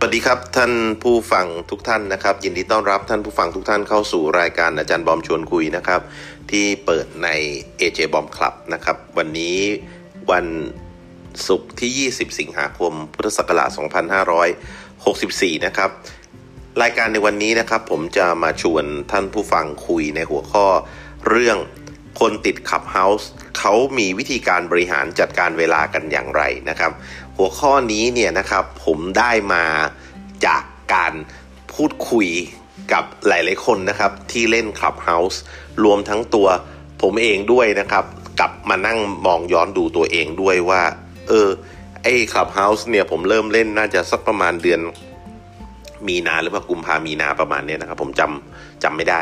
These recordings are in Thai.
สวัสดีครับท่านผู้ฟังทุกท่านนะครับ ยินดีต้อนรับท่านผู้ฟังทุกท่านเข้าสู่รายการอาจารย์บอมชวนคุยนะครับ ที่เปิดใน AJ Bomb Club นะครับ วันนี้วันศุกร์ที่ 20 สิงหาคม พุทธศักราช 2564 นะครับ รายการในวันนี้นะครับ ผมจะมาชวนท่านผู้ฟังคุยในหัวข้อเรื่องคนติดขับเฮาส์เขามีวิธีการบริหารจัดการเวลากันอย่างไรนะครับ หัวข้อนี้เนี่ยนะครับผมได้มาจากการพูดคุยกับหลายๆคนนะครับ ที่เล่น Clubhouse รวมทั้งตัวผมเองด้วยนะครับ กลับมานั่งมองย้อนดูตัวเองด้วยว่า เออ ไอ้ Clubhouse เนี่ยผมเริ่มเล่นน่าจะสักประมาณเดือนมีนาหรือว่ากุมภามีนาประมาณเนี้ยนะครับ ผมจำจำไม่ได้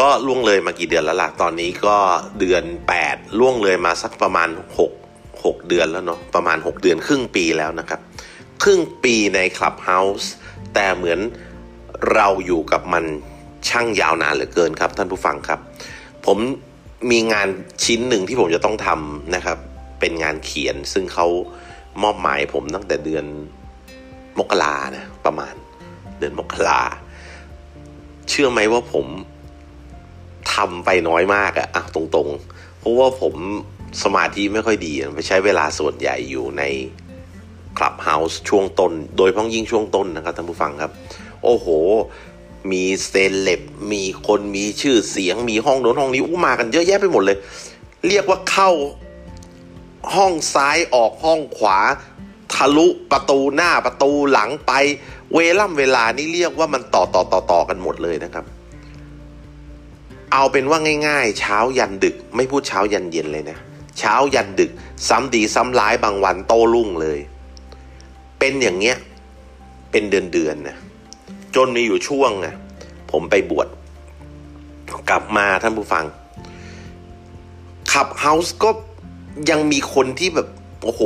ก็ล่วงเลยมากี่เดือนแล้วล่ะ ตอนนี้ก็เดือน 8 ล่วงเลยมาสักประมาณ 6 6 เดือนแล้วเนาะประมาณ 6 เดือนครึ่งปีแล้วนะครับ ครึ่งปีใน Clubhouse แต่เหมือนเราอยู่กับมันช่างยาวนานเหลือเกินครับ ท่านผู้ฟังครับ ผมมีงานชิ้นหนึ่งที่ผมจะต้องทำนะครับ เป็นงานเขียนซึ่งเขามอบหมายผมตั้งแต่เดือนมกรานะประมาณเดือนมกราเชื่อไหมว่าผมทำไปน้อยมากอะอะตรงๆ เพราะว่าผม สมาธิไม่ค่อยดีไปใช้เวลาส่วนใหญ่อยู่ในคลับเฮาส์ช่วงต้น โดยพ้องยิ่งช่วงต้นนะครับท่านผู้ฟังครับ โอ้โห มีเซเลบมีคนมีชื่อเสียง มีห้องโน้นห้องนี้อู้มากันเยอะแยะไปหมดเลย เรียกว่าเข้าห้องซ้ายออกห้องขวา ทะลุประตูหน้าประตูหลังไป เวล่ำเวลานี่เรียกว่ามันต่อต่อต่อต่อกันหมดเลยนะครับ เอาเป็นว่าง่าย ๆ เช้ายันดึกไม่พูดเช้ายันเย็นเลยนะ เช้ายันดึก ซ้ำดีซ้ำร้ายบางวันโตรุ่งเลย เป็นอย่างเงี้ย เป็นเดือนเดือนนะจนมีอยู่ช่วงนะผมไปบวชกลับมาท่านผู้ฟังขับเฮาส์ก็ยังมีคนที่แบบ โอ้โห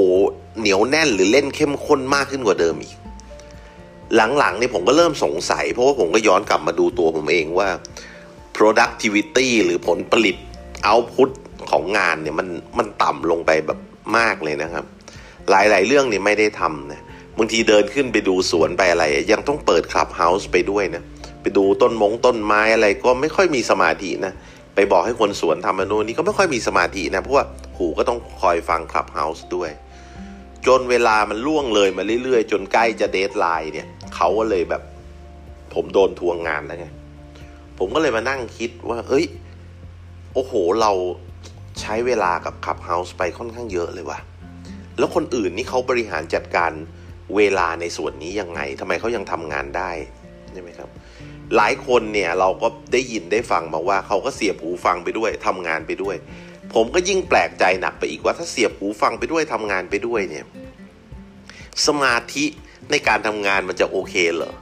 เหนียวแน่นหรือเล่นเข้มข้นมากขึ้นกว่าเดิมอีก หลังๆเนี่ยผมก็เริ่มสงสัย เพราะว่าผมก็ย้อนกลับมาดูตัวผมเองว่า productivity หรือผลผลิต output ของงานเนี่ยมันมันต่ำลงไปแบบมากเลยนะครับ หลายๆ เรื่องเนี่ยไม่ได้ทำนะบางทีเดินขึ้นไปดูสวนไปอะไร ยังต้องเปิดคลับเฮาส์ไปด้วยนะไปดูต้นมงต้นไม้อะไรก็ไม่ค่อยมีสมาธินะไปบอกให้คนสวนทำมน่นนี่ก็ไม่ค่อยมีสมาธินะเพราะว่าหูก็ต้องคอยฟังคลับเฮาส์ด้วย จนเวลามันล่วงเลยมาเรื่อยๆ จนใกล้จะ deadline เนี่ยเขาก็เลยแบบ ผมโดนทวงงานแล้วไงผมก็เลยมานั่งคิดว่า เอ้ย โอ้โหเราใช้เวลากับคลับเฮาส์ไปค่อนข้างเยอะเลยว่ะ แล้วคนอื่นนี่เขาบริหารจัดการเวลาในส่วนนี้ยังไงทำไมเขายังทำงานได้ใช่ไหมครับ หลายคนเนี่ยเราก็ได้ยินได้ฟังมาว่าเขาก็เสียบหูฟังไปด้วยทำงานไปด้วย ผมก็ยิ่งแปลกใจหนักไปอีกว่าถ้าเสียบหูฟังไปด้วยทำงานไปด้วยเนี่ย สมาธิในการทำงานมันจะโอเคเหรอ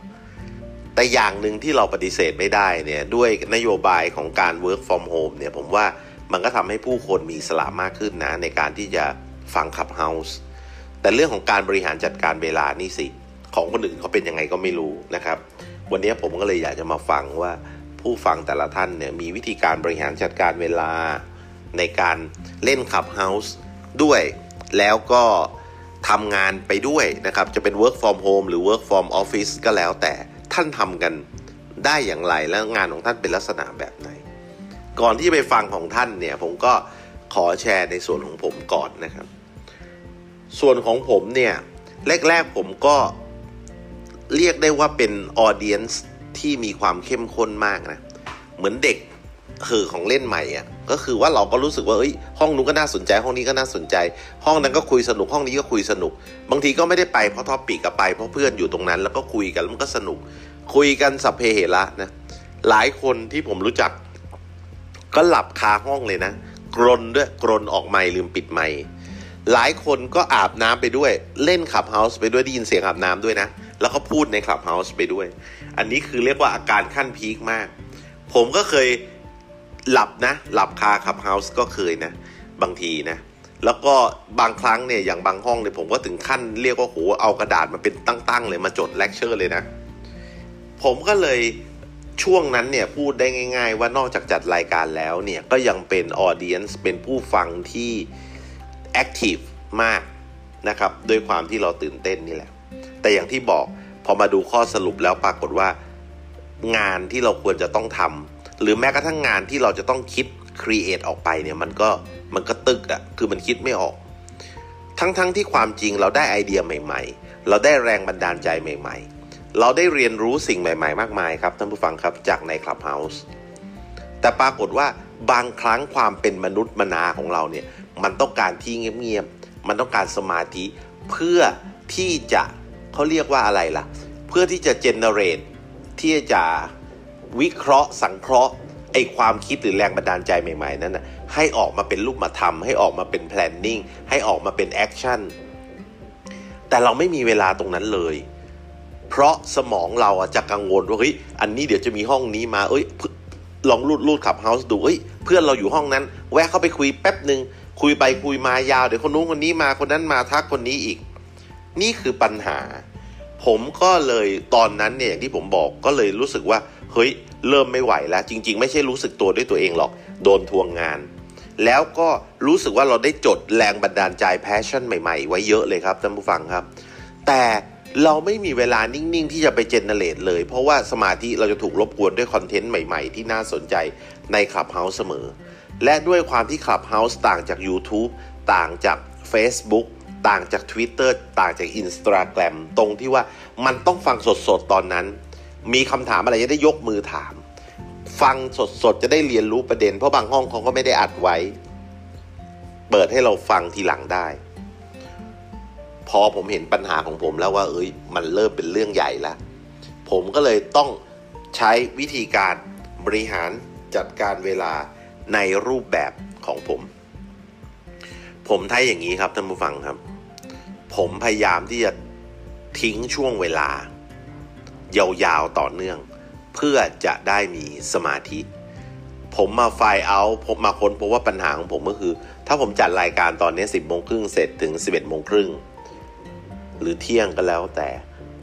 แต่อย่างหนึ่งที่เราปฏิเสธไม่ได้เนี่ยด้วยนโยบายของการ work from home เนี่ยผมว่ามันก็ทำให้ผู้คนมีสละมากขึ้นนะในการที่จะฟังขับเฮาส์แต่เรื่องของการบริหารจัดการเวลานี่สิ ของคนอื่นเขาเป็นยังไงก็ไม่รู้นะครับ วันนี้ผมก็เลยอยากจะมาฟังว่าผู้ฟังแต่ละท่านเนี่ยมีวิธีการบริหารจัดการเวลาในการเล่นขับเฮาส์ด้วยแล้วก็ทำงานไปด้วยนะครับ จะเป็น work from home หรือ work from office ก็แล้วแต่ ท่านทำกันได้อย่างไรแล้วงานของท่านเป็นลักษณะแบบไหน ก่อนที่จะไปฟังของท่านเนี่ยผมก็ขอแชร์ในส่วนของผมก่อนนะครับ ส่วนของผมเนี่ยแรกๆผมก็เรียกได้ว่าเป็นออเดียนส์ที่มีความเข้มข้นมากนะ เหมือนเด็กคือของเล่นใหม่อะ่ะ ก็คือว่าเราก็รู้สึกว่าเอ้ยห้องนู้นก็น่าสนใจ ห้องนี้ก็น่าสนใจ ห้องนั้นก็คุยสนุกห้องนี้ก็คุยสนุก บางทีก็ไม่ได้ไปเพราะท็อปิกกับไปเพราะเพื่อนอยู่ตรงนั้น แล้วก็คุยกันแล้วมันก็สนุก คุยกันสัพเพเหระนะหลายคนที่ผมรู้จัก ก็หลับคาห้องเลยนะกรนด้วยกรนออกไม่ลืมปิดไม่หลายคนก็อาบน้ำไปด้วย เล่นคลับเฮาส์ไปด้วยได้ยินเสียงอาบน้ำด้วยนะ แล้วก็พูดในคลับเฮาส์ไปด้วย อันนี้คือเรียกว่าอาการขั้น peak มาก ผมก็เคย หลับนะ หลับคาคลับเฮาส์ก็เคยนะ บางทีนะ แล้วก็บางครั้งเนี่ยอย่างบางห้องเนี่ยผมก็ถึงขั้นเรียกว่าโหเอากระดาษมาเป็นตั้งๆเลยมาจดเลคเชอร์เลยนะ ผมก็เลยช่วงนั้นเนี่ยพูดได้ง่าย ๆ ว่านอกจากจัดรายการแล้วเนี่ยก็ยังเป็น audience เป็นผู้ฟังที่active มากนะครับด้วยความที่เราตื่นเต้นนี่แหละ แต่อย่างที่บอกพอมาดูข้อสรุปแล้วปรากฏว่างานที่เราควรจะต้องทำ หรือแม้กระทั่งงานที่เราจะต้องคิด create ออกไปเนี่ยมันก็มันก็ตื้ออะคือมันคิดไม่ออก ทั้งๆ ที่ความจริงเราได้ไอเดียใหม่ ๆ เราได้แรงบันดาลใจใหม่ ๆ เราได้เรียนรู้สิ่งใหม่ ๆ มากมายครับท่านผู้ฟังครับจากใน Clubhouseแต่ปรากฏว่าบางครั้งความเป็นมนุษย์มนาของเราเนี่ยมันต้องการที่เงียบๆมันต้องการสมาธิเพื่อที่จะเขาเรียกว่าอะไรล่ะ เพื่อที่จะเจเนเรตที่จะ วิเคราะห์สังเคราะห์ไอความคิดหรือแรงบันดาลใจใหม่ๆ นั้นนะให้ออกมาเป็นรูปมาทำให้ออกมาเป็น planning ให้ออกมาเป็น action แต่เราไม่มีเวลาตรงนั้นเลย เพราะสมองเราจะกังวลว่าเฮ้ยอันนี้เดี๋ยวจะมีห้องนี้มา เอ้ยลองรูดรูด Clubhouse ดูเอ้ยเพื่อนเราอยู่ห้องนั้น แวะเข้าไปคุยแป๊บหนึ่งคุยไปคุยมายาวเดี๋ยวคนนู้นคนนี้มาคนนั้นมาทักคนนี้อีก นี่คือปัญหา ผมก็เลยตอนนั้นเนี่ยอย่างที่ผมบอกก็เลยรู้สึกว่า เฮ้ยเริ่มไม่ไหวแล้ว จริง ๆ ไม่ใช่รู้สึกตัวด้วยตัวเองหรอกโดนทวงงาน แล้วก็รู้สึกว่าเราได้จดแรงบันดาลใจ passion ใหม่ๆ ไว้เยอะเลยครับท่านผู้ฟังครับ แต่เราไม่มีเวลานิ่ง ๆ ที่จะไป generate เลย เพราะว่าสมาธิเราจะถูกรบกวนด้วยคอนเทนต์ใหม่ๆ ที่น่าสนใจใน Clubhouse เสมอ และด้วยความที่ Clubhouse ต่างจาก YouTube ต่างจาก Facebook ต่างจาก Twitter ต่างจาก Instagram ตรงที่ว่ามันต้องฟังสดๆ ตอนนั้น มีคำถามอะไรจะได้ยกมือถาม ฟังสดๆ จะได้เรียนรู้ประเด็น เพราะบางห้องเขาก็ไม่ได้อัดไว้ เปิดให้เราฟังทีหลังได้ พอผมเห็นปัญหาของผมแล้วว่า เอ้ย มันเริ่มเป็นเรื่องใหญ่แล้วผมก็เลยต้องใช้วิธีการบริหารจัดการเวลาในรูปแบบของผม ผมท้ายอย่างนี้ครับท่านผู้ฟังครับ ผมพยายามที่จะทิ้งช่วงเวลา ยาวๆต่อเนื่อง เพื่อจะได้มีสมาธิ ผมมาไฟเอาผมมาค้นพบว่าปัญหาของผมก็คือ ถ้าผมจัดรายการตอนนี้ 10โมงครึ่งเสร็จถึง 11โมงครึ่งหรือเที่ยงก็แล้วแต่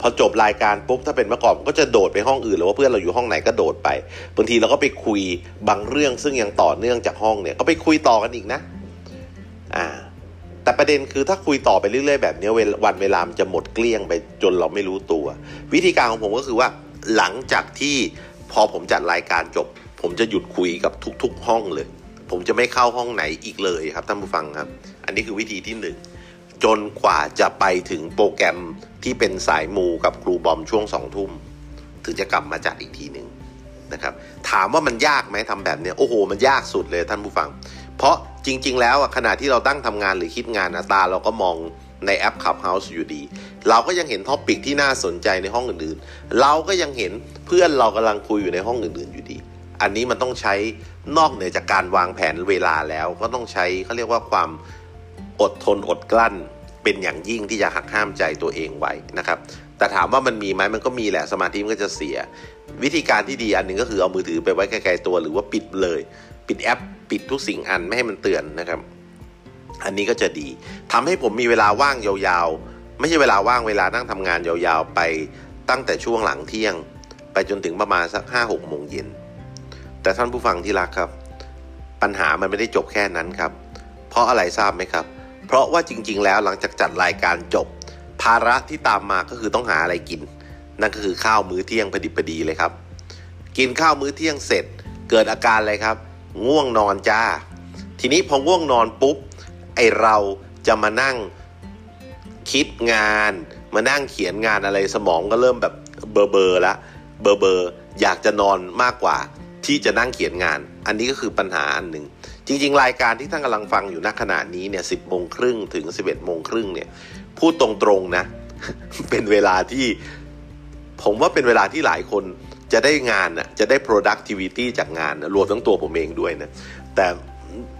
พอจบรายการปุ๊บถ้าเป็นเมื่อก่อนก็จะโดดไปห้องอื่นหรือว่าเพื่อนเราอยู่ห้องไหนก็โดดไปบางทีเราก็ไปคุยบางเรื่องซึ่งยังต่อเนื่องจากห้องเนี่ยก็ไปคุยต่อกันอีกนะอ่าแต่ประเด็นคือถ้าคุยต่อไปเรื่อยๆแบบนี้วันเวลามันจะหมดเกลี้ยงไป จนเราไม่รู้ตัว วิธีการของผมก็คือว่าหลังจากที่พอผมจัดรายการจบ ผมจะหยุดคุยกับทุก ๆ ห้องเลย ผมจะไม่เข้าห้องไหนอีกเลยครับท่านผู้ฟังครับ อันนี้คือวิธีที่หนึ่งจนกว่าจะไปถึงโปรแกรมที่เป็นสายมูกับครูบอมช่วงสองทุ่มถึงจะกลับมาจัดอีกทีหนึ่งนะครับถามว่ามันยากไหมทำแบบนี้โอ้โห มันยากสุดเลยท่านผู้ฟัง เพราะจริง ๆ แล้วขณะที่เราตั้งทำงานหรือคิดงานนะตาเราก็มอง ในแอป Clubhouse อยู่ดี เราก็ยังเห็น topic ที่น่าสนใจในห้องอื่นๆ เราก็ยังเห็นเพื่อนเรากำลังคุยอยู่ในห้องอื่นๆอยู่ดี อันนี้มันต้องใช้นอกเหนือจากการวางแผนเวลาแล้วก็ต้องใช้เขาเรียกว่าความอดทนอดกลั้น เป็นอย่างยิ่งที่จะหักห้ามใจตัวเองไว้นะครับ แต่ถามว่ามันมีไหมมันก็มีแหละสมาธิมันก็จะเสีย วิธีการที่ดีอันหนึ่งก็คือเอามือถือไปไว้ไกลๆตัว หรือว่าปิดเลย ปิดแอป ปิดทุกสิ่งอันไม่ให้มันเตือนนะครับ อันนี้ก็จะดีทำให้ผมมีเวลาว่างยาวๆ ไม่ใช่เวลาว่างเวลานั่งทำงานยาวๆ ไปตั้งแต่ช่วงหลังเที่ยง ไปจนถึงประมาณสักห้าหกโมงเย็น แต่ท่านผู้ฟังที่รักครับ ปัญหามันไม่ได้จบแค่นั้นครับ เพราะอะไรทราบไหมครับ เพราะว่าจริง ๆ แล้วหลังจากจัดรายการจบ ภาระที่ตามมาก็คือต้องหาอะไรกิน นั่นก็คือข้าวมื้อเที่ยงพอดิบพอดีเลยครับ กินข้าวมื้อเที่ยงเสร็จ เกิดอาการอะไรครับ ง่วงนอนจ้า ทีนี้พอง่วงนอนปุ๊บ ไอเราจะมานั่งคิดงาน มานั่งเขียนงานอะไรสมองก็เริ่มแบบเบอร์เบอร์ละเบอร์เบอร์อยากจะนอนมากกว่า ที่จะนั่งเขียนงาน อันนี้ก็คือปัญหาอันหนึ่งจริง ๆ รายการที่ท่านกำลังฟังอยู่ณขณะนี้เนี่ยสิบโมงครึ่งถึงสิบเอ็ดโมงครึ่งเนี่ยพูดตรงๆนะ เป็นเวลาที่ ผมว่าเป็นเวลาที่หลายคนจะได้งานน่ะจะได้ productivity จากงานนะรวมทั้งตัวผมเองด้วยนะแต่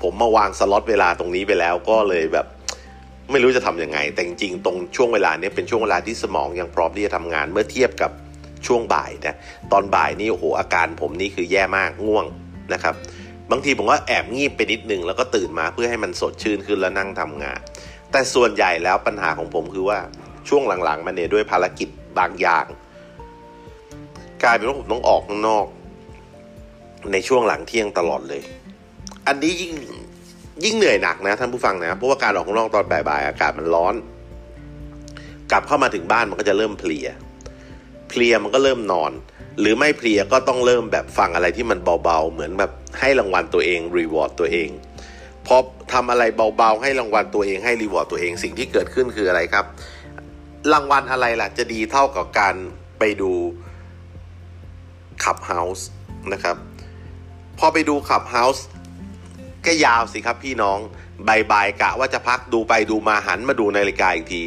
ผมมาวางสล็อตเวลาตรงนี้ไปแล้วก็เลยแบบไม่รู้จะทำยังไง แต่จริงๆตรงช่วงเวลานี้เป็นช่วงเวลาที่สมองยังพร้อมที่จะทำงานเมื่อเทียบกับช่วงบ่ายนะตอนบ่ายนี่โอ้โหอาการผมนี่คือแย่มากง่วงนะครับ บางทีผมก็แอบงีบไปนิดนึงแล้วก็ตื่นมาเพื่อให้มันสดชื่นขึ้นแล้วนั่งทำงาน แต่ส่วนใหญ่แล้วปัญหาของผมคือว่าช่วงหลังๆมาเนี่ยด้วยภารกิจบางอย่าง กลายเป็นว่าผมต้องออกข้างนอก ในช่วงหลังเที่ยงตลอดเลย อันนี้ยิ่งยิ่งเหนื่อยหนักนะท่านผู้ฟังนะเพราะว่าการออกข้างนอกตอนบ่ายๆอากาศมันร้อน กลับเข้ามาถึงบ้านมันก็จะเริ่มเพลีย เพลียมันก็เริ่มนอน หรือไม่เพลียก็ต้องเริ่มแบบฟังอะไรที่มันเบาๆ เหมือนแบบให้รางวัลตัวเองรีวอร์ดตัวเองพอทำอะไรเบาๆ ให้รางวัลตัวเองให้ reward ตัวเองสิ่งที่เกิดขึ้นคืออะไรครับ รางวัลอะไรล่ะ จะดีเท่ากับการไปดู Clubhouse นะครับ พอไปดู Clubhouse ก็ยาวสิครับพี่น้องบ่ายๆกะว่าจะพักดูไปดูมาหันมาดูนาฬิกาอีกที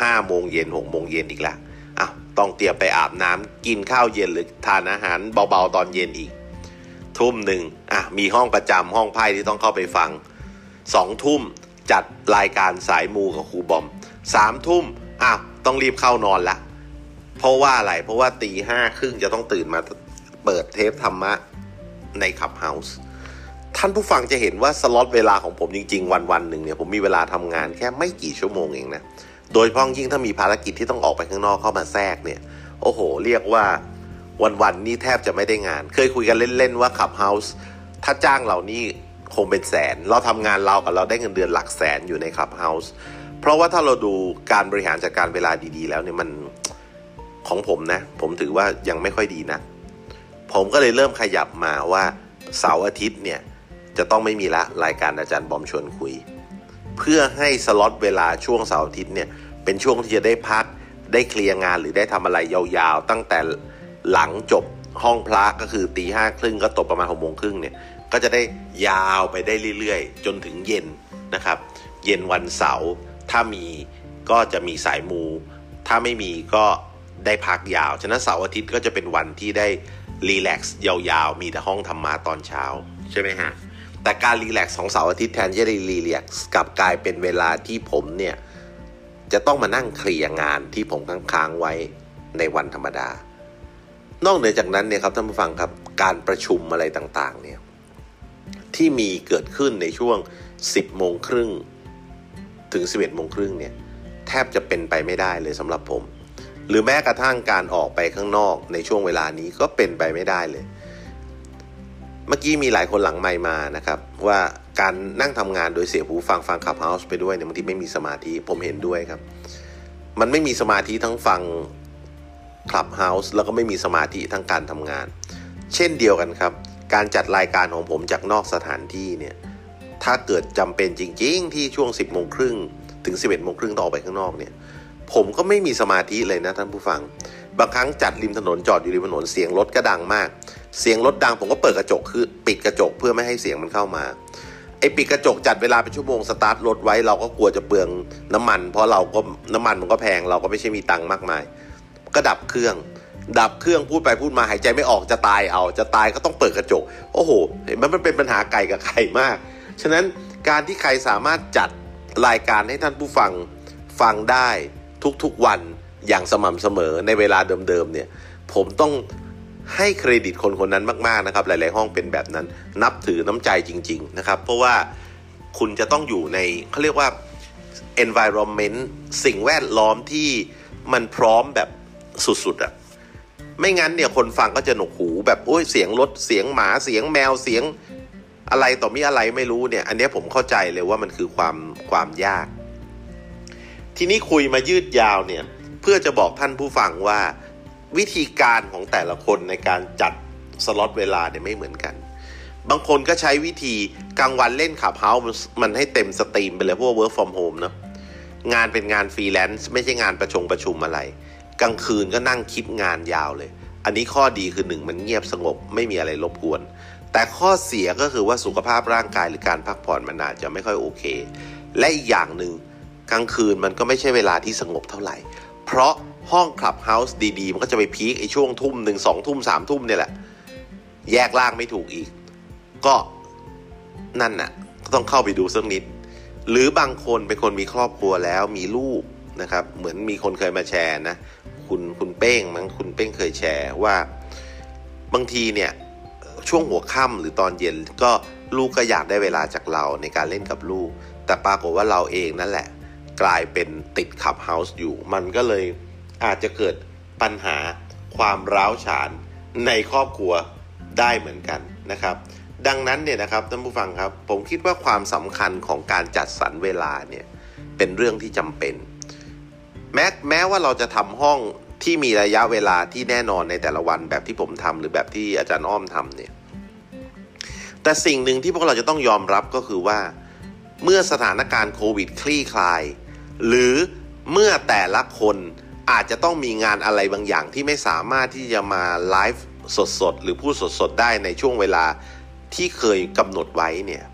ห้าโมงเย็นหกโมงเย็นอีกแล้วอ้าวต้องเตรียมไปอาบน้ำกินข้าวเย็นหรือทานอาหารเบาๆตอนเย็นอีก ทุ่มหนึ่งอะมีห้องประจำห้องไพ่ที่ต้องเข้าไปฟังสองทุ่มจัดรายการสายมูกับครูบอมสามทุ่มอ้าวต้องรีบเข้านอนละเพราะว่าอะไรเพราะว่าตีห้าครึ่งจะต้องตื่นมาเปิดเทปธรรมะใน Clubhouse ท่านผู้ฟังจะเห็นว่าสล็อตเวลาของผมจริง ๆ วันวันหนึ่งเนี่ยผมมีเวลาทำงานแค่ไม่กี่ชั่วโมงเองนะโดยเฉพาะยิ่งถ้ามีภารกิจที่ต้องออกไปข้างนอกเข้ามาแทรกเนี่ย โอ้โห เรียกว่าวันๆนี่แทบจะไม่ได้งาน เคยคุยกันเล่นๆว่า Clubhouse ถ้าจ้างเรานี่คงเป็นแสน เราทำงานเรากับเราได้เงินเดือนหลักแสนอยู่ใน Clubhouse เพราะว่าถ้าเราดูการบริหารจัดการเวลาดีๆ แล้วเนี่ยมันของผมนะ ผมถือว่ายังไม่ค่อยดีนะ ผมก็เลยเริ่มขยับมาว่าเสาร์อาทิตย์เนี่ย จะต้องไม่มีละรายการอาจารย์บอมชวนคุย เพื่อให้สล็อตเวลาช่วงเสาร์อาทิตย์เนี่ยเป็นช่วงที่จะได้พักได้เคลียร์งานหรือได้ทำอะไรยาวๆ ตั้งแต่หลังจบห้องพระก็คือตีห้าครึ่งก็ตกประมาณหกโมงครึ่งเนี่ยก็จะได้ยาวไปได้เรื่อยๆ จนถึงเย็นนะครับ เย็นวันเสาร์ถ้ามีก็จะมีสายมู ถ้าไม่มีก็ได้พักยาว ฉะนั้นเสาร์อาทิตย์ก็จะเป็นวันที่ได้รีแลกซ์ยาวๆ มีแต่ห้องธรรมะตอนเช้า ใช่ไหมฮะ แต่การรีแลกซ์ของเสาร์อาทิตย์แทนจะได้รีแลกซ์กลับกลายเป็นเวลาที่ผมเนี่ยจะต้องมานั่งเคลียร์งานที่ผมค้างๆไว้ในวันธรรมดา นอกเหนือจากนั้นเนี่ยครับท่านผู้ฟังครับการประชุมอะไรต่างๆเนี่ยที่มีเกิดขึ้นในช่วง 10 โมงครึ่งถึง 11 โมงครึ่งเนี่ยแทบจะเป็นไปไม่ได้เลยสำหรับผม หรือแม้กระทั่งการออกไปข้างนอกในช่วงเวลานี้ก็เป็นไปไม่ได้เลย มื่อกี้มีหลายคนหลังไมมานะครับ ว่าการนั่งทำงานโดยเสียบหูฟังฟัง Clubhouse ไปด้วยเนี่ยบางทีไม่มีสมาธิผมเห็นด้วยครับ มันไม่มีสมาธิทั้งฟัง Clubhouse แล้วก็ไม่มีสมาธิทั้งการทำงาน เช่นเดียวกันครับ การจัดรายการของผมจากนอกสถานที่เนี่ยถ้าเกิดจำเป็นจริง ๆ ที่ช่วง 10 โมงครึ่งถึง 11บเอโมงครึ่งต้องออกไปข้างนอกเนี่ยผมก็ไม่มีสมาธิเลยนะท่านผู้ฟัง บางครั้งจัดริมถนนจอดอยู่ริมถนนเสียงรถก็ดังมาก เสียงรถดังผมก็เปิดกระจกคือปิดกระจกเพื่อไม่ให้เสียงมันเข้ามาไอ้ปิดกระจกจัดเวลาเป็นชั่วโมงสตาร์ทรถไว้เราก็กลัวจะเปลืองน้ำมัน เพราะเราก็น้ำมันมันก็แพงเราก็ไม่ใช่มีตังค์มากมาย ก็ดับเครื่อง ดับเครื่องพูดไปพูดมาหายใจไม่ออกจะตายเอา จะตายก็ต้องเปิดกระจก โอ้โหเห็นมันมันเป็นปัญหาไก่กับไข่มาก ฉะนั้นการที่ใครสามารถจัดรายการให้ท่านผู้ฟังฟังได้ทุกๆวันอย่างสม่ำเสมอในเวลาเดิมๆเนี่ยผมต้อง ให้เครดิตคนคนนั้นมากๆนะครับ หลาย ๆ ห้องเป็นแบบนั้น นับถือน้ำใจจริง ๆ นะครับ เพราะว่าคุณจะต้องอยู่ในเขาเรียกว่า environment สิ่งแวดล้อมที่มันพร้อมแบบสุดๆอะไม่งั้นเนี่ยคนฟังก็จะหนวกหูแบบโอ้ยเสียงรถเสียงหมาเสียงแมวเสียงอะไรต่อมีอะไรไม่รู้เนี่ย อันนี้ผมเข้าใจเลยว่ามันคือความความยาก ทีนี้คุยมายืดยาวเนี่ย เพื่อจะบอกท่านผู้ฟังว่า วิธีการของแต่ละคนในการจัดสล็อตเวลาเนี่ยไม่เหมือนกัน บางคนก็ใช้วิธีกลางวันเล่น Clubhouse มันให้เต็ม steam ไปเลยเพราะว่า work from home เนาะงานเป็นงานฟรีแลนซ์ไม่ใช่งานประชงประชุมอะไร กลางคืนก็นั่งคิดงานยาวเลย อันนี้ข้อดีคือหนึ่งมันเงียบสงบไม่มีอะไรรบกวน แต่ข้อเสียก็คือว่าสุขภาพร่างกายหรือการพักผ่อนมันอาจจะไม่ค่อยโอเค และอีกอย่างหนึ่งกลางคืนมันก็ไม่ใช่เวลาที่สงบเท่าไหร่ เพราะ ห้องคลับเฮาส์ดีๆ มันก็จะไปพีคไอ้ช่วงทุ่มหนึ่งสองทุ่มสามทุ่มเนี่ยแหละ แยกล่างไม่ถูกอีก ก็นั่นน่ะ ก็ต้องเข้าไปดูสักนิด หรือบางคนเป็นคนมีครอบครัวแล้วมีลูกนะครับ เหมือนมีคนเคยมาแชร์นะ คุณคุณเป้งมั้งคุณเป้งเคยแชร์ว่าบางทีเนี่ยช่วงหัวค่ำหรือตอนเย็นก็ลูกก็อยากได้เวลาจากเราในการเล่นกับลูก แต่ปรากฏว่าเราเองนั่นแหละ กลายเป็นติดขับเฮาส์อยู่ มันก็เลย อาจจะเกิดปัญหาความร้าวฉานในครอบครัวได้เหมือนกันนะครับ ดังนั้นเนี่ยนะครับท่านผู้ฟังครับ ผมคิดว่าความสำคัญของการจัดสรรเวลาเนี่ยเป็นเรื่องที่จำเป็น แม้แม้ว่าเราจะทำห้องที่มีระยะเวลาที่แน่นอนในแต่ละวันแบบที่ผมทำหรือแบบที่อาจารย์อ้อมทำเนี่ยแต่สิ่งหนึ่งที่พวกเราจะต้องยอมรับก็คือว่า เมื่อสถานการณ์โควิดคลี่คลาย หรือเมื่อแต่ละคน อาจจะต้องมีงานอะไรบางอย่างที่ไม่สามารถที่จะมาไลฟ์สดๆ หรือพูดสดๆ ได้ในช่วงเวลาที่เคยกำหนดไว้เนี่ย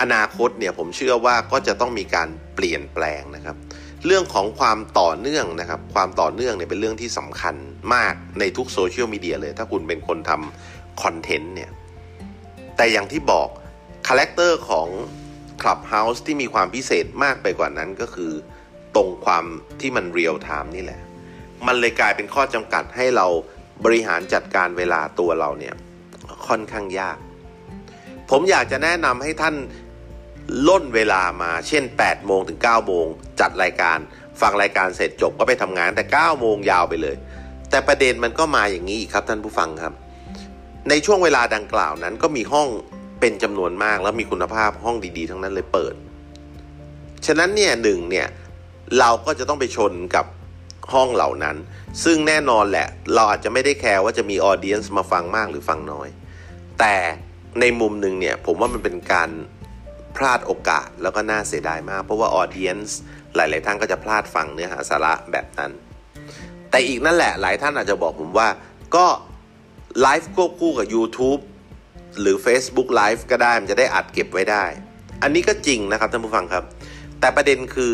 อนาคตเนี่ยผมเชื่อว่าก็จะต้องมีการเปลี่ยนแปลงนะครับ เรื่องของความต่อเนื่องนะครับ ความต่อเนื่องเนี่ยเป็นเรื่องที่สำคัญมากในทุกโซเชียลมีเดียเลย ถ้าคุณเป็นคนทำคอนเทนต์เนี่ยแต่อย่างที่บอก character ของ Clubhouse ที่มีความพิเศษมากไปกว่านั้นก็คือ ตรงความที่มัน real time นี่แหละ มันเลยกลายเป็นข้อจำกัดให้เราบริหารจัดการเวลาตัวเราเนี่ยค่อนข้างยาก ผมอยากจะแนะนำให้ท่านล่นเวลามาเช่น 8 โมงถึง 9 โมง จัดรายการ ฟังรายการเสร็จจบก็ไปทำงานแต่ 9 โมงยาวไปเลย แต่ประเด็นมันก็มาอย่างนี้อีกครับท่านผู้ฟังครับ ในช่วงเวลาดังกล่าวนั้นก็มีห้องเป็นจำนวนมากแล้วมีคุณภาพห้องดีๆ ทั้งนั้นเลยเปิด ฉะนั้นเนี่ยหนึ่งเนี่ย เราก็จะต้องไปชนกับห้องเหล่านั้น ซึ่งแน่นอนแหละ เราอาจจะไม่ได้แคร์ว่าจะมีออเดียนส์มาฟังมากหรือฟังน้อย แต่ในมุมหนึ่งเนี่ยผมว่ามันเป็นการพลาดโอกาสแล้วก็น่าเสียดายมาก เพราะว่าออเดียนส์หลาย ๆ ท่านก็จะพลาดฟังเนื้อหาสาระแบบนั้น แต่อีกนั่นแหละหลายท่านอาจจะบอกผมว่าก็ไลฟ์ควบคู่กับ YouTube หรือ Facebook Live ก็ได้มันจะได้อัดเก็บไว้ได้ อันนี้ก็จริงนะครับท่านผู้ฟังครับ แต่ประเด็นคือ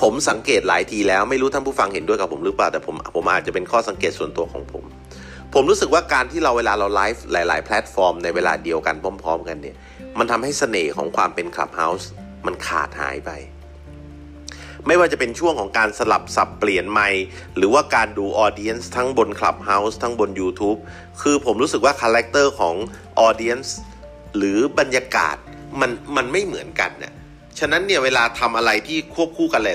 ผมสังเกตหลายทีแล้วไม่รู้ท่านผู้ฟังเห็นด้วยกับผมหรือเปล่าแต่ผมผมอาจจะเป็นข้อสังเกตส่วนตัวของผม ผมรู้สึกว่าการที่เราเวลาเราไลฟ์หลาย ๆ แพลตฟอร์มในเวลาเดียวกันพร้อม ๆ กันเนี่ย มันทำให้เสน่ห์ของความเป็น Clubhouse มันขาดหายไปไม่ว่าจะเป็นช่วงของการสลับสับเปลี่ยนไมค์หรือว่าการดู audience ทั้งบน Clubhouse ทั้งบน YouTube คือผมรู้สึกว่า character ของ audience หรือบรรยากาศมันมันไม่เหมือนกันน่ะ ฉะนั้นเนี่ยเวลาทำอะไรที่ควบคู่กันหล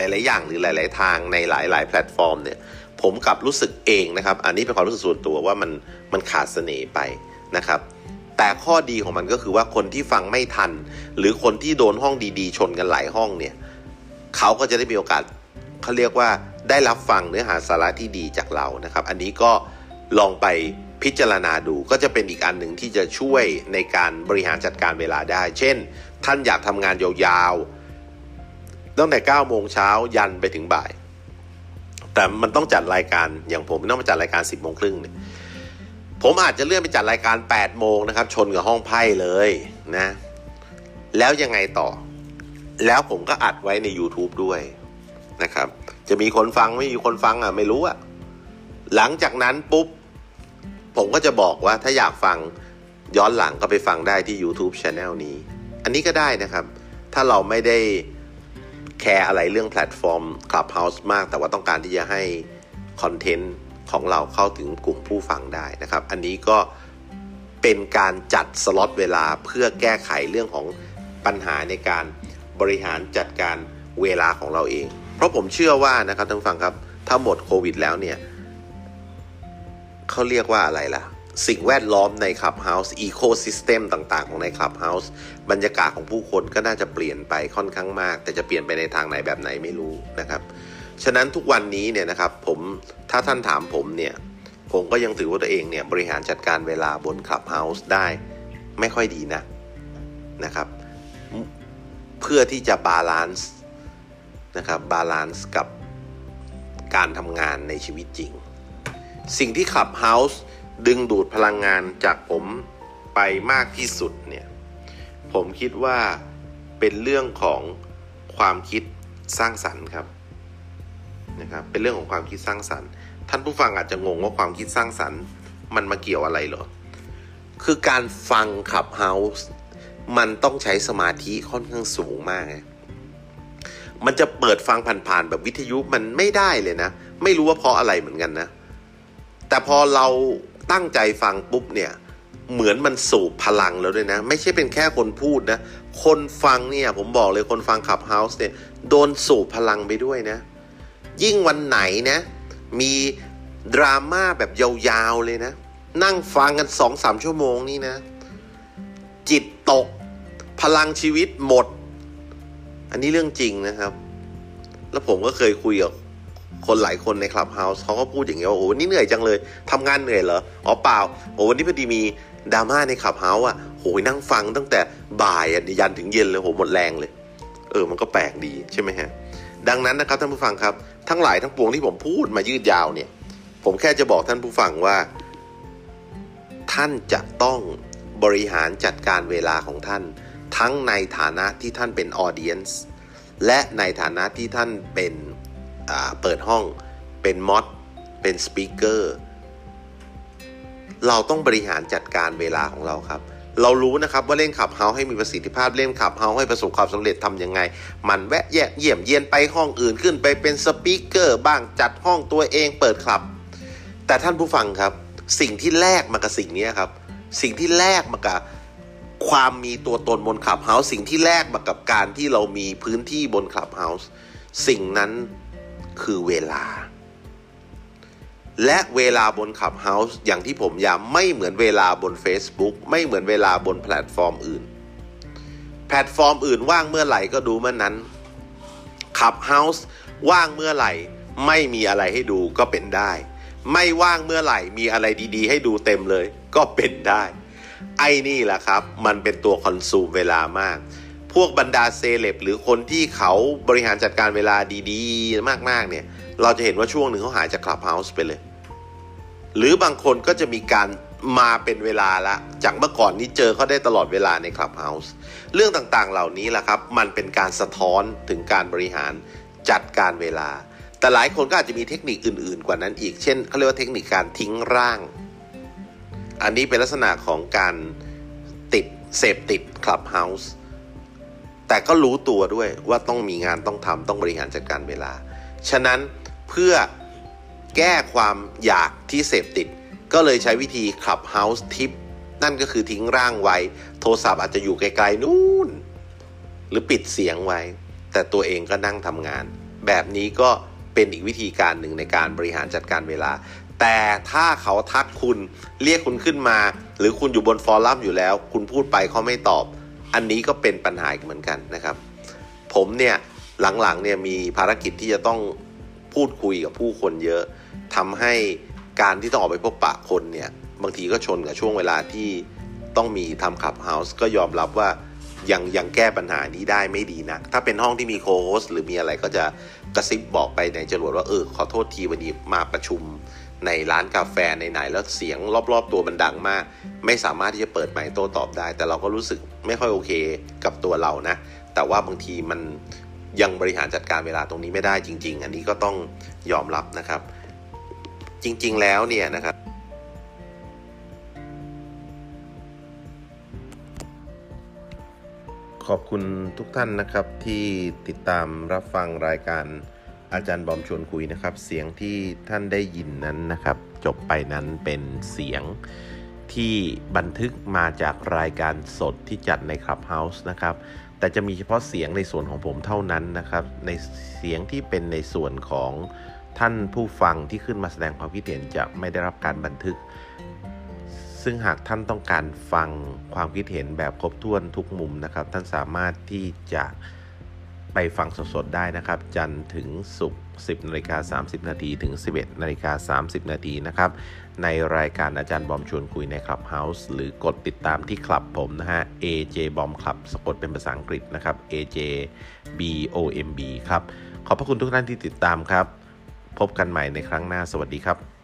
ายๆหลาย ๆ อย่างหรือหลาย ๆ ทางในหลาย ๆ แพลตฟอร์มเนี่ยผมกลับรู้สึกเองนะครับ อันนี้เป็นความรู้สึกส่วนตัวว่ามันมันขาดเสน่ห์ไปนะครับ แต่ข้อดีของมันก็คือว่าคนที่ฟังไม่ทัน หรือคนที่โดนห้องดีๆ ชนกันหลายห้องเนี่ยเขาก็จะได้มีโอกาสเขาเรียกว่าได้รับฟังเนื้อหาสาระที่ดีจากเรานะครับ อันนี้ก็ลองไปพิจารณาดูก็จะเป็นอีกอันหนึ่งที่จะช่วยในการบริหารจัดการเวลาได้ เช่น ท่านอยากทำงานยาวๆ ตั้งแต่9โมงเช้ายันไปถึงบ่าย แต่มันต้องจัดรายการอย่างผมต้องมาจัดรายการ 10โมงครึ่งเนี่ยผมอาจจะเลื่อนไปจัดรายการ 8 โมงนะครับ ชนกับห้องไพ่เลยนะ แล้วยังไงต่อ แล้วผมก็อัดไว้ใน YouTube ด้วยนะครับ จะมีคนฟังไม่มีคนฟังอะไม่รู้อะ หลังจากนั้นปุ๊บ ผมก็จะบอกว่าถ้าอยากฟังย้อนหลังก็ไปฟังได้ที่ YouTube Channel นี้ อันนี้ก็ได้นะครับ ถ้าเราไม่ได้แคร์อะไรเรื่องแพลตฟอร์ม Clubhouse มาก แต่ว่าต้องการที่จะให้คอนเทนต์ของเราเข้าถึงกลุ่มผู้ฟังได้นะครับ อันนี้ก็เป็นการจัดสล็อตเวลาเพื่อแก้ไขเรื่องของปัญหาในการบริหารจัดการเวลาของเราเอง เพราะผมเชื่อว่านะครับท่านฟังครับ ถ้าหมดโควิดแล้วเนี่ยเขาเรียกว่าอะไรล่ะ สิ่งแวดล้อมใน Clubhouse ecosystem ต่างๆ ของใน Clubhouse บรรยากาศของผู้คนก็น่าจะเปลี่ยนไปค่อนข้างมาก แต่จะเปลี่ยนไปในทางไหนแบบไหนไม่รู้นะครับ ฉะนั้นทุกวันนี้เนี่ยนะครับผมถ้าท่านถามผมเนี่ย ผมก็ยังถือว่าตัวเองเนี่ย บริหารจัดการเวลาบน Clubhouse ได้ไม่ค่อยดีนะนะครับ เพื่อที่จะ balance นะครับ balance กับการทำงานในชีวิตจริง สิ่งที่ขับเฮาส์ ดึงดูดพลังงานจากผมไปมากที่สุดเนี่ยผมคิดว่าเป็นเรื่องของความคิดสร้างสรรค์ครับนะครับ เป็นเรื่องของความคิดสร้างสรรค์ ท่านผู้ฟังอาจจะงงว่าความคิดสร้างสรรค์ มันมาเกี่ยวอะไรหรอ คือการฟังขับเฮาส์มันต้องใช้สมาธิค่อนข้างสูงมาก มันจะเปิดฟังผ่านๆแบบวิทยุมันไม่ได้เลยนะ ไม่รู้ว่าเพราะอะไรเหมือนกันนะ แต่พอเรา ตั้งใจฟังปุ๊บเนี่ยเหมือนมันสูบพลังแล้วด้วยนะ ไม่ใช่เป็นแค่คนพูดนะ คนฟังเนี่ยผมบอกเลยคนฟังขับเฮาส์เนี่ยโดนสูบพลังไปด้วยนะ ยิ่งวันไหนนะ มีดราม่าแบบยาวๆเลยนะ นั่งฟังกันสองสามชั่วโมงนี่นะ จิตตก พลังชีวิตหมด อันนี้เรื่องจริงนะครับ แล้วผมก็เคยคุยกับ คนหลายคนในคลับเฮาส์เขาก็พูดอย่างเงี้ยว่าโอ้นี่เหนื่อยจังเลยทำงานเหนื่อยเหรออ๋อเปล่าโอ้วันนี้พอดีมีดราม่าในคลับเฮาส์อะโหยนั่งฟังตั้งแต่บ่ายอะยันถึงเย็นเลยโหหมดแรงเลย เออมันก็แปลกดีใช่ไหมฮะดังนั้นนะครับท่านผู้ฟังครับ ทั้งหลายทั้งปวงที่ผมพูดมายืดยาวเนี่ย ผมแค่จะบอกท่านผู้ฟังว่า ท่านจะต้องบริหารจัดการเวลาของท่าน ทั้งในฐานะที่ท่านเป็นออเดียนส์และในฐานะที่ท่านเป็น เปิดห้องเป็นมอดเป็นสปีกเกอร์เราต้องบริหารจัดการเวลาของเราครับ เรารู้นะครับว่าเล่นขับเฮาให้มีประสิทธิภาพเล่นขับเฮาให้ประสบความสำเร็จทำยังไง มันแวะแยะเยี่ยมเยียนไปห้องอื่นขึ้นไปเป็นสปีกเกอร์บ้างจัดห้องตัวเองเปิดคลับ แต่ท่านผู้ฟังครับ สิ่งที่แลกมากับสิ่งนี้ครับ สิ่งที่แลกมากับความมีตัวตนบน Clubhouse สิ่งที่แลกมากับการที่เรามีพื้นที่บน Clubhouse สิ่งนั้น คือเวลา และเวลาบน Clubhouse อย่างที่ผมย้ำไม่เหมือนเวลาบน Facebook ไม่เหมือนเวลาบนแพลตฟอร์มอื่น แพลตฟอร์มอื่นว่างเมื่อไหร่ก็ดูเมื่อนั้นClubhouse ว่างเมื่อไหร่ ไม่มีอะไรให้ดูก็เป็นได้ ไม่ว่างเมื่อไหร่มีอะไรดีๆ ให้ดูเต็มเลย ก็เป็นได้ ไอ้นี่แหละครับ มันเป็นตัว consume เวลามาก พวกบรรดาเซเลบหรือคนที่เขาบริหารจัดการเวลาดีๆ มากๆเนี่ย เราจะเห็นว่าช่วงหนึ่งเขาหายจาก Clubhouse ไปเลย หรือบางคนก็จะมีการมาเป็นเวลาละ จากเมื่อก่อนนี้เจอเขาได้ตลอดเวลาใน Clubhouseเรื่องต่างๆเหล่านี้แหละครับ มันเป็นการสะท้อนถึงการบริหารจัดการเวลา แต่หลายคนก็อาจจะมีเทคนิคอื่น ๆ กว่านั้นอีก เช่นเขาเรียกว่าเทคนิคการทิ้งร่าง อันนี้เป็นลักษณะของการติดเสพติด Clubhouse แต่ก็รู้ตัวด้วยว่าต้องมีงานต้องทำต้องบริหารจัดการเวลา ฉะนั้นเพื่อแก้ความอยากที่เสพติด ก็เลยใช้วิธี Clubhouse ทิพย์นั่นก็คือทิ้งร่างไว้ โทรศัพท์อาจจะอยู่ไกลๆนู่น หรือปิดเสียงไว้ แต่ตัวเองก็นั่งทำงาน แบบนี้ก็เป็นอีกวิธีการหนึ่งในการบริหารจัดการเวลา แต่ถ้าเขาทักคุณเรียกคุณขึ้นมา หรือคุณอยู่บนฟอรัมอยู่แล้ว คุณพูดไปเขาไม่ตอบ อันนี้ก็เป็นปัญหาเหมือนกันนะครับ ผมเนี่ยหลังๆเนี่ยมีภารกิจที่จะต้องพูดคุยกับผู้คนเยอะทำให้การที่ต้องออกไปพบปะคนเนี่ยบางทีก็ชนกับช่วงเวลาที่ต้องมีทำขับเฮาส์ก็ยอมรับว่ายังยังแก้ปัญหานี้ได้ไม่ดีนะถ้าเป็นห้องที่มีโค้ชหรือมีอะไรก็จะกระซิบบอกไปในจรวดว่าเออขอโทษทีวันนี้มาประชุม ในร้านกาแฟในไหนแล้วเสียงรอบๆ ตัวมันดังมาก ไม่สามารถที่จะเปิดไมค์โต้ตอบได้ แต่เราก็รู้สึกไม่ค่อยโอเคกับตัวเรานะ แต่ว่าบางทีมันยังบริหารจัดการเวลาตรงนี้ไม่ได้จริง ๆ อันนี้ก็ต้องยอมรับนะครับ จริงๆแล้วเนี่ยนะครับขอบคุณทุกท่านนะครับที่ติดตามรับฟังรายการ อาจารย์บอมชวนคุยนะครับ เสียงที่ท่านได้ยินนั้นนะครับ จบไปนั้นเป็นเสียงที่บันทึกมาจากรายการสดที่จัดในคลับเฮาส์นะครับ แต่จะมีเฉพาะเสียงในส่วนของผมเท่านั้นนะครับ ในเสียงที่เป็นในส่วนของท่านผู้ฟังที่ขึ้นมาแสดงความคิดเห็นจะไม่ได้รับการบันทึก ซึ่งหากท่านต้องการฟังความคิดเห็นแบบครบถ้วนทุกมุมนะครับ ท่านสามารถที่จะ ไปฟังสดๆได้นะครับ จันถึงศุกร์10นาฬิกา30 นาทีถึง 11นาฬิกา30 นาทีนะครับ ในรายการอาจารย์บอมชวนคุยในคลับเฮาส์หรือกดติดตามที่คลับผมนะฮะ AJ Bomb Club สะกดเป็นภาษาอังกฤษนะครับ AJ B O M B ครับ ขอบพระคุณทุกท่านที่ติดตามครับ พบกันใหม่ในครั้งหน้าสวัสดีครับ